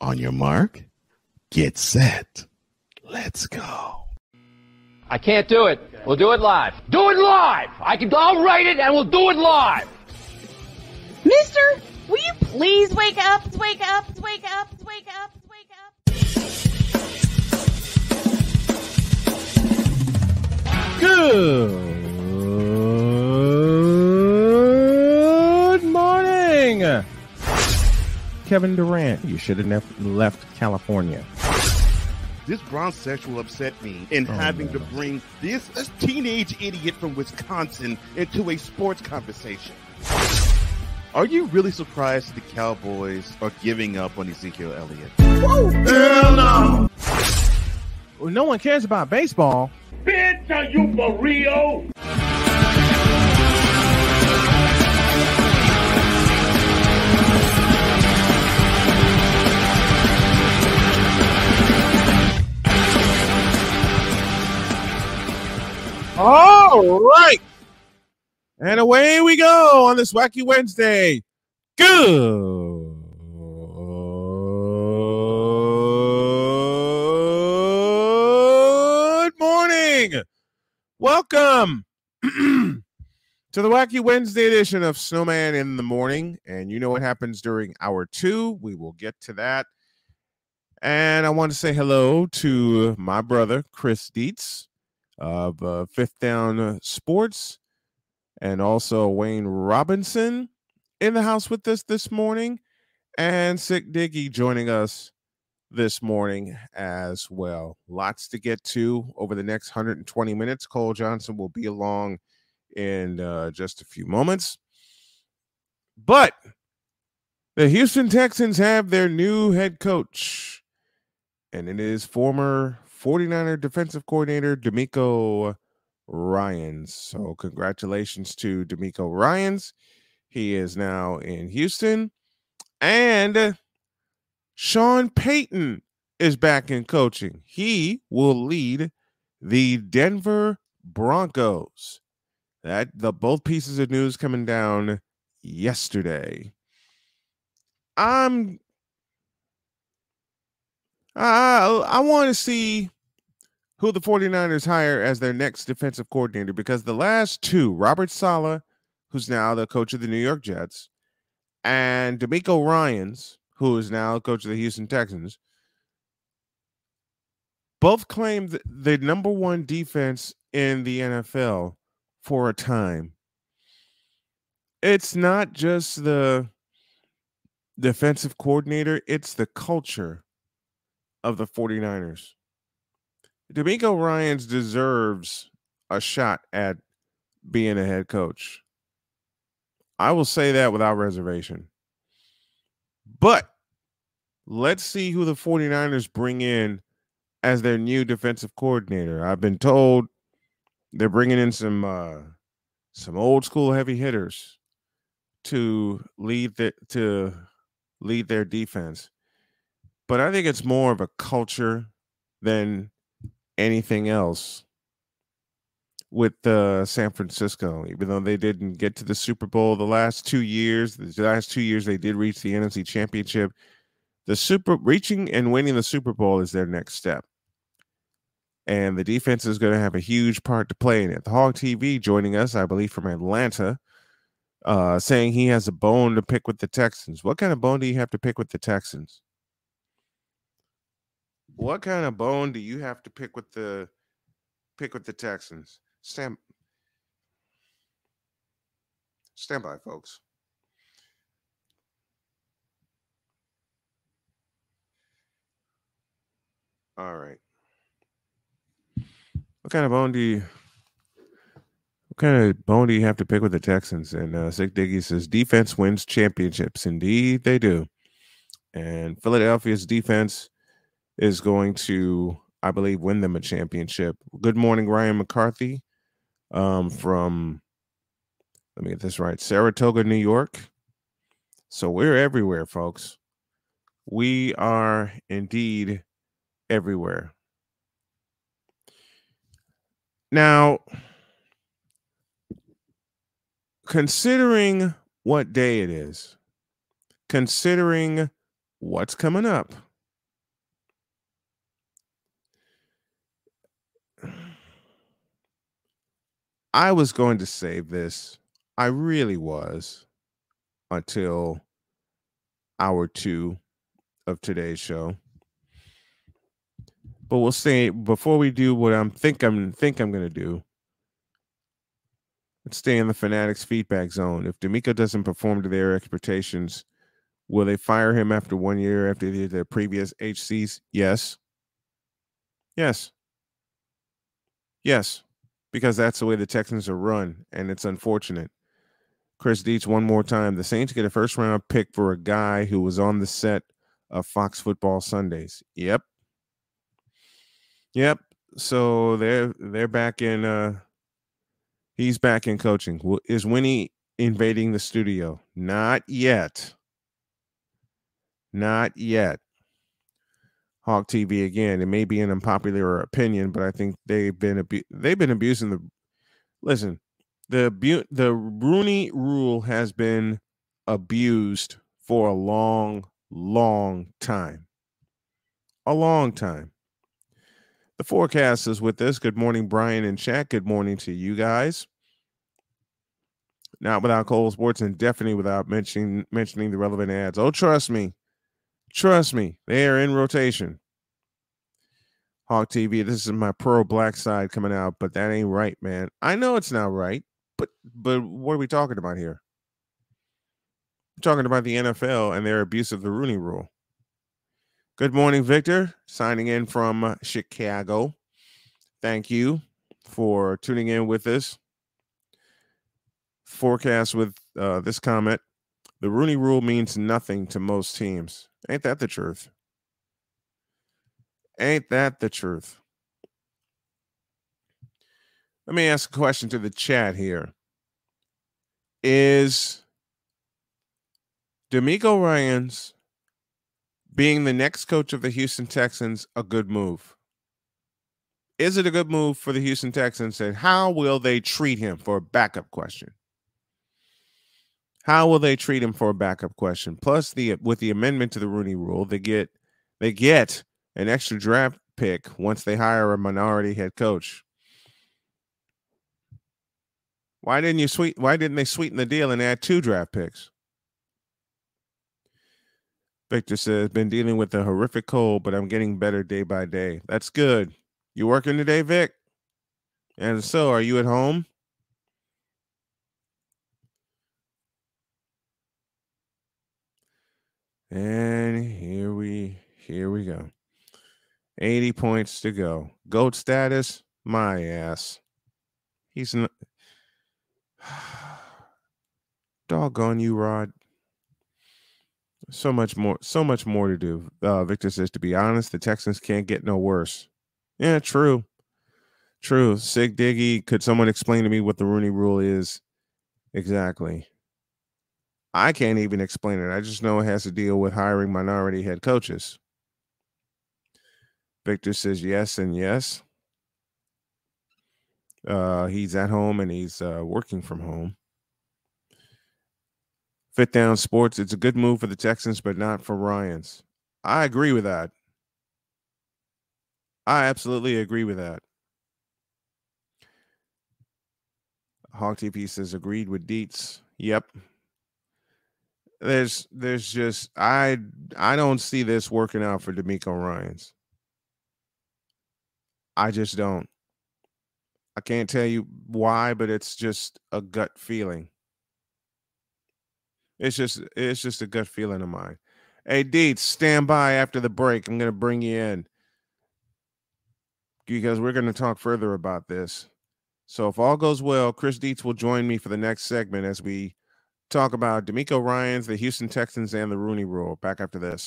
On your mark, get set. Let's go. I can't do it. We'll do it live. Do it live. I can. I'll write it and we'll do it live. Mister, will you please wake up? Wake up! Wake up! Wake up! Wake up! Good Kevin Durant. You should have never left California. This bronze sexual upset me in oh, having to bring this, this teenage idiot from Wisconsin into a sports conversation. Are you really surprised the Cowboys are giving up on Ezekiel Elliott? Hell no! Well, no one cares about baseball. Bitch, are you for real? All right. And away we go on this wacky Wednesday. Good morning. Welcome to the wacky Wednesday edition of Snowman in the Morning. And you know what happens during hour two. We will get to that. And I want to say hello to my brother, Chris Dietz of uh, Fifth Down Sports, and also Wayne Robinson in the house with us this morning, and Sick Diggy joining us this morning as well. Lots to get to over the next 120 minutes. Cole Johnson will be along in uh, just a few moments. But the Houston Texans have their new head coach, and it is former 49er defensive coordinator DeMeco Ryans. So mm. congratulations to DeMeco Ryans. He is now in Houston. And Sean Payton is back in coaching. He will lead the Denver Broncos. That the both pieces of news coming down yesterday. I'm I I want to see who the 49ers hire as their next defensive coordinator because the last two, Robert Saleh, who's now the coach of the New York Jets, and DeMeco Ryans, who is now coach of the Houston Texans, both claimed the number one defense in the NFL for a time. It's not just the defensive coordinator, it's the culture of the 49ers. DeMeco Ryans deserves a shot at being a head coach. I will say that without reservation. But let's see who the 49ers bring in as their new defensive coordinator. I've been told they're bringing in some uh some old school heavy hitters to lead the to lead their defense. But I think it's more of a culture than anything else with uh, San Francisco, even though they didn't get to the Super Bowl the last two years. The last two years they did reach the NFC Championship. The Super reaching and winning the Super Bowl is their next step, and the defense is going to have a huge part to play in it. The Hawk TV joining us, I believe, from Atlanta, uh, saying he has a bone to pick with the Texans. What kind of bone do you have to pick with the Texans? What kind of bone do you have to pick with the pick with the Texans? Stand stand by, folks. All right. What kind of bone do you what kind of bone do you have to pick with the Texans? And uh Sick Diggy says defense wins championships. Indeed, they do. And Philadelphia's defense is going to, I believe, win them a championship. Good morning, Ryan McCarthy um, from, let me get this right, Saratoga, New York. So we're everywhere, folks. We are indeed everywhere. Now, considering what day it is, considering what's coming up, I was going to save this. I really was until hour two of today's show. But we'll say before we do what I'm think I'm think I'm gonna do. Let's stay in the fanatics feedback zone. If DeMeco doesn't perform to their expectations, will they fire him after one year after the, the previous HCs? Yes. Yes. Yes. Because that's the way the Texans are run, and it's unfortunate. Chris Dietz, one more time. The Saints get a first round pick for a guy who was on the set of Fox Football Sundays. Yep. Yep. So they're they're back in uh he's back in coaching. Is Winnie invading the studio? Not yet. Not yet. Hawk TV again. It may be an unpopular opinion, but I think they've been abu- they've been abusing the listen, the bu- the Rooney rule has been abused for a long, long time. A long time. The forecast is with this. Good morning, Brian and Shaq. Good morning to you guys. Not without Cole Sports and definitely without mentioning mentioning the relevant ads. Oh, trust me. Trust me, they are in rotation. Hawk TV, this is my pro black side coming out, but that ain't right, man. I know it's not right, but but what are we talking about here? Talking about the NFL and their abuse of the Rooney rule. Good morning, Victor, signing in from Chicago. Thank you for tuning in with us. Forecast with uh, this comment the Rooney rule means nothing to most teams. Ain't that the truth? Ain't that the truth? Let me ask a question to the chat here. Is DeMeco Ryans being the next coach of the Houston Texans a good move? Is it a good move for the Houston Texans? And how will they treat him for a backup question? How will they treat him for a backup question? Plus, the with the amendment to the Rooney Rule, they get they get an extra draft pick once they hire a minority head coach. Why didn't you sweet? Why didn't they sweeten the deal and add two draft picks? Victor says, been dealing with a horrific cold, but I'm getting better day by day. That's good. You working today, Vic? And so, are you at home? And here we here we go. 80 points to go. Goat status, my ass. He's not doggone you, Rod. So much more so much more to do uh, victor says to be honest the texans can't get no worse. Yeah true. True. Sick Diggy could someone explain to me what the rooney rule is? Exactly i can't even explain it i just know it has to deal with hiring minority head coaches victor says yes and yes uh, he's at home and he's uh, working from home Fifth Down Sports. It's a good move for the Texans, but not for Ryans. I agree with that. I absolutely agree with that. Hawk TV says agreed with Dietz. Yep. There's there's just I I don't see this working out for DeMeco Ryans. I just don't. I can't tell you why, but it's just a gut feeling. It's just it's just a gut feeling of mine. Hey, Deets, stand by after the break. I'm to bring you in because we're to talk further about this. So, if all goes well, Chris Dietz will join me for the next segment as we talk about DeMeco Ryans, the Houston Texans, and the Rooney Rule. Back after this.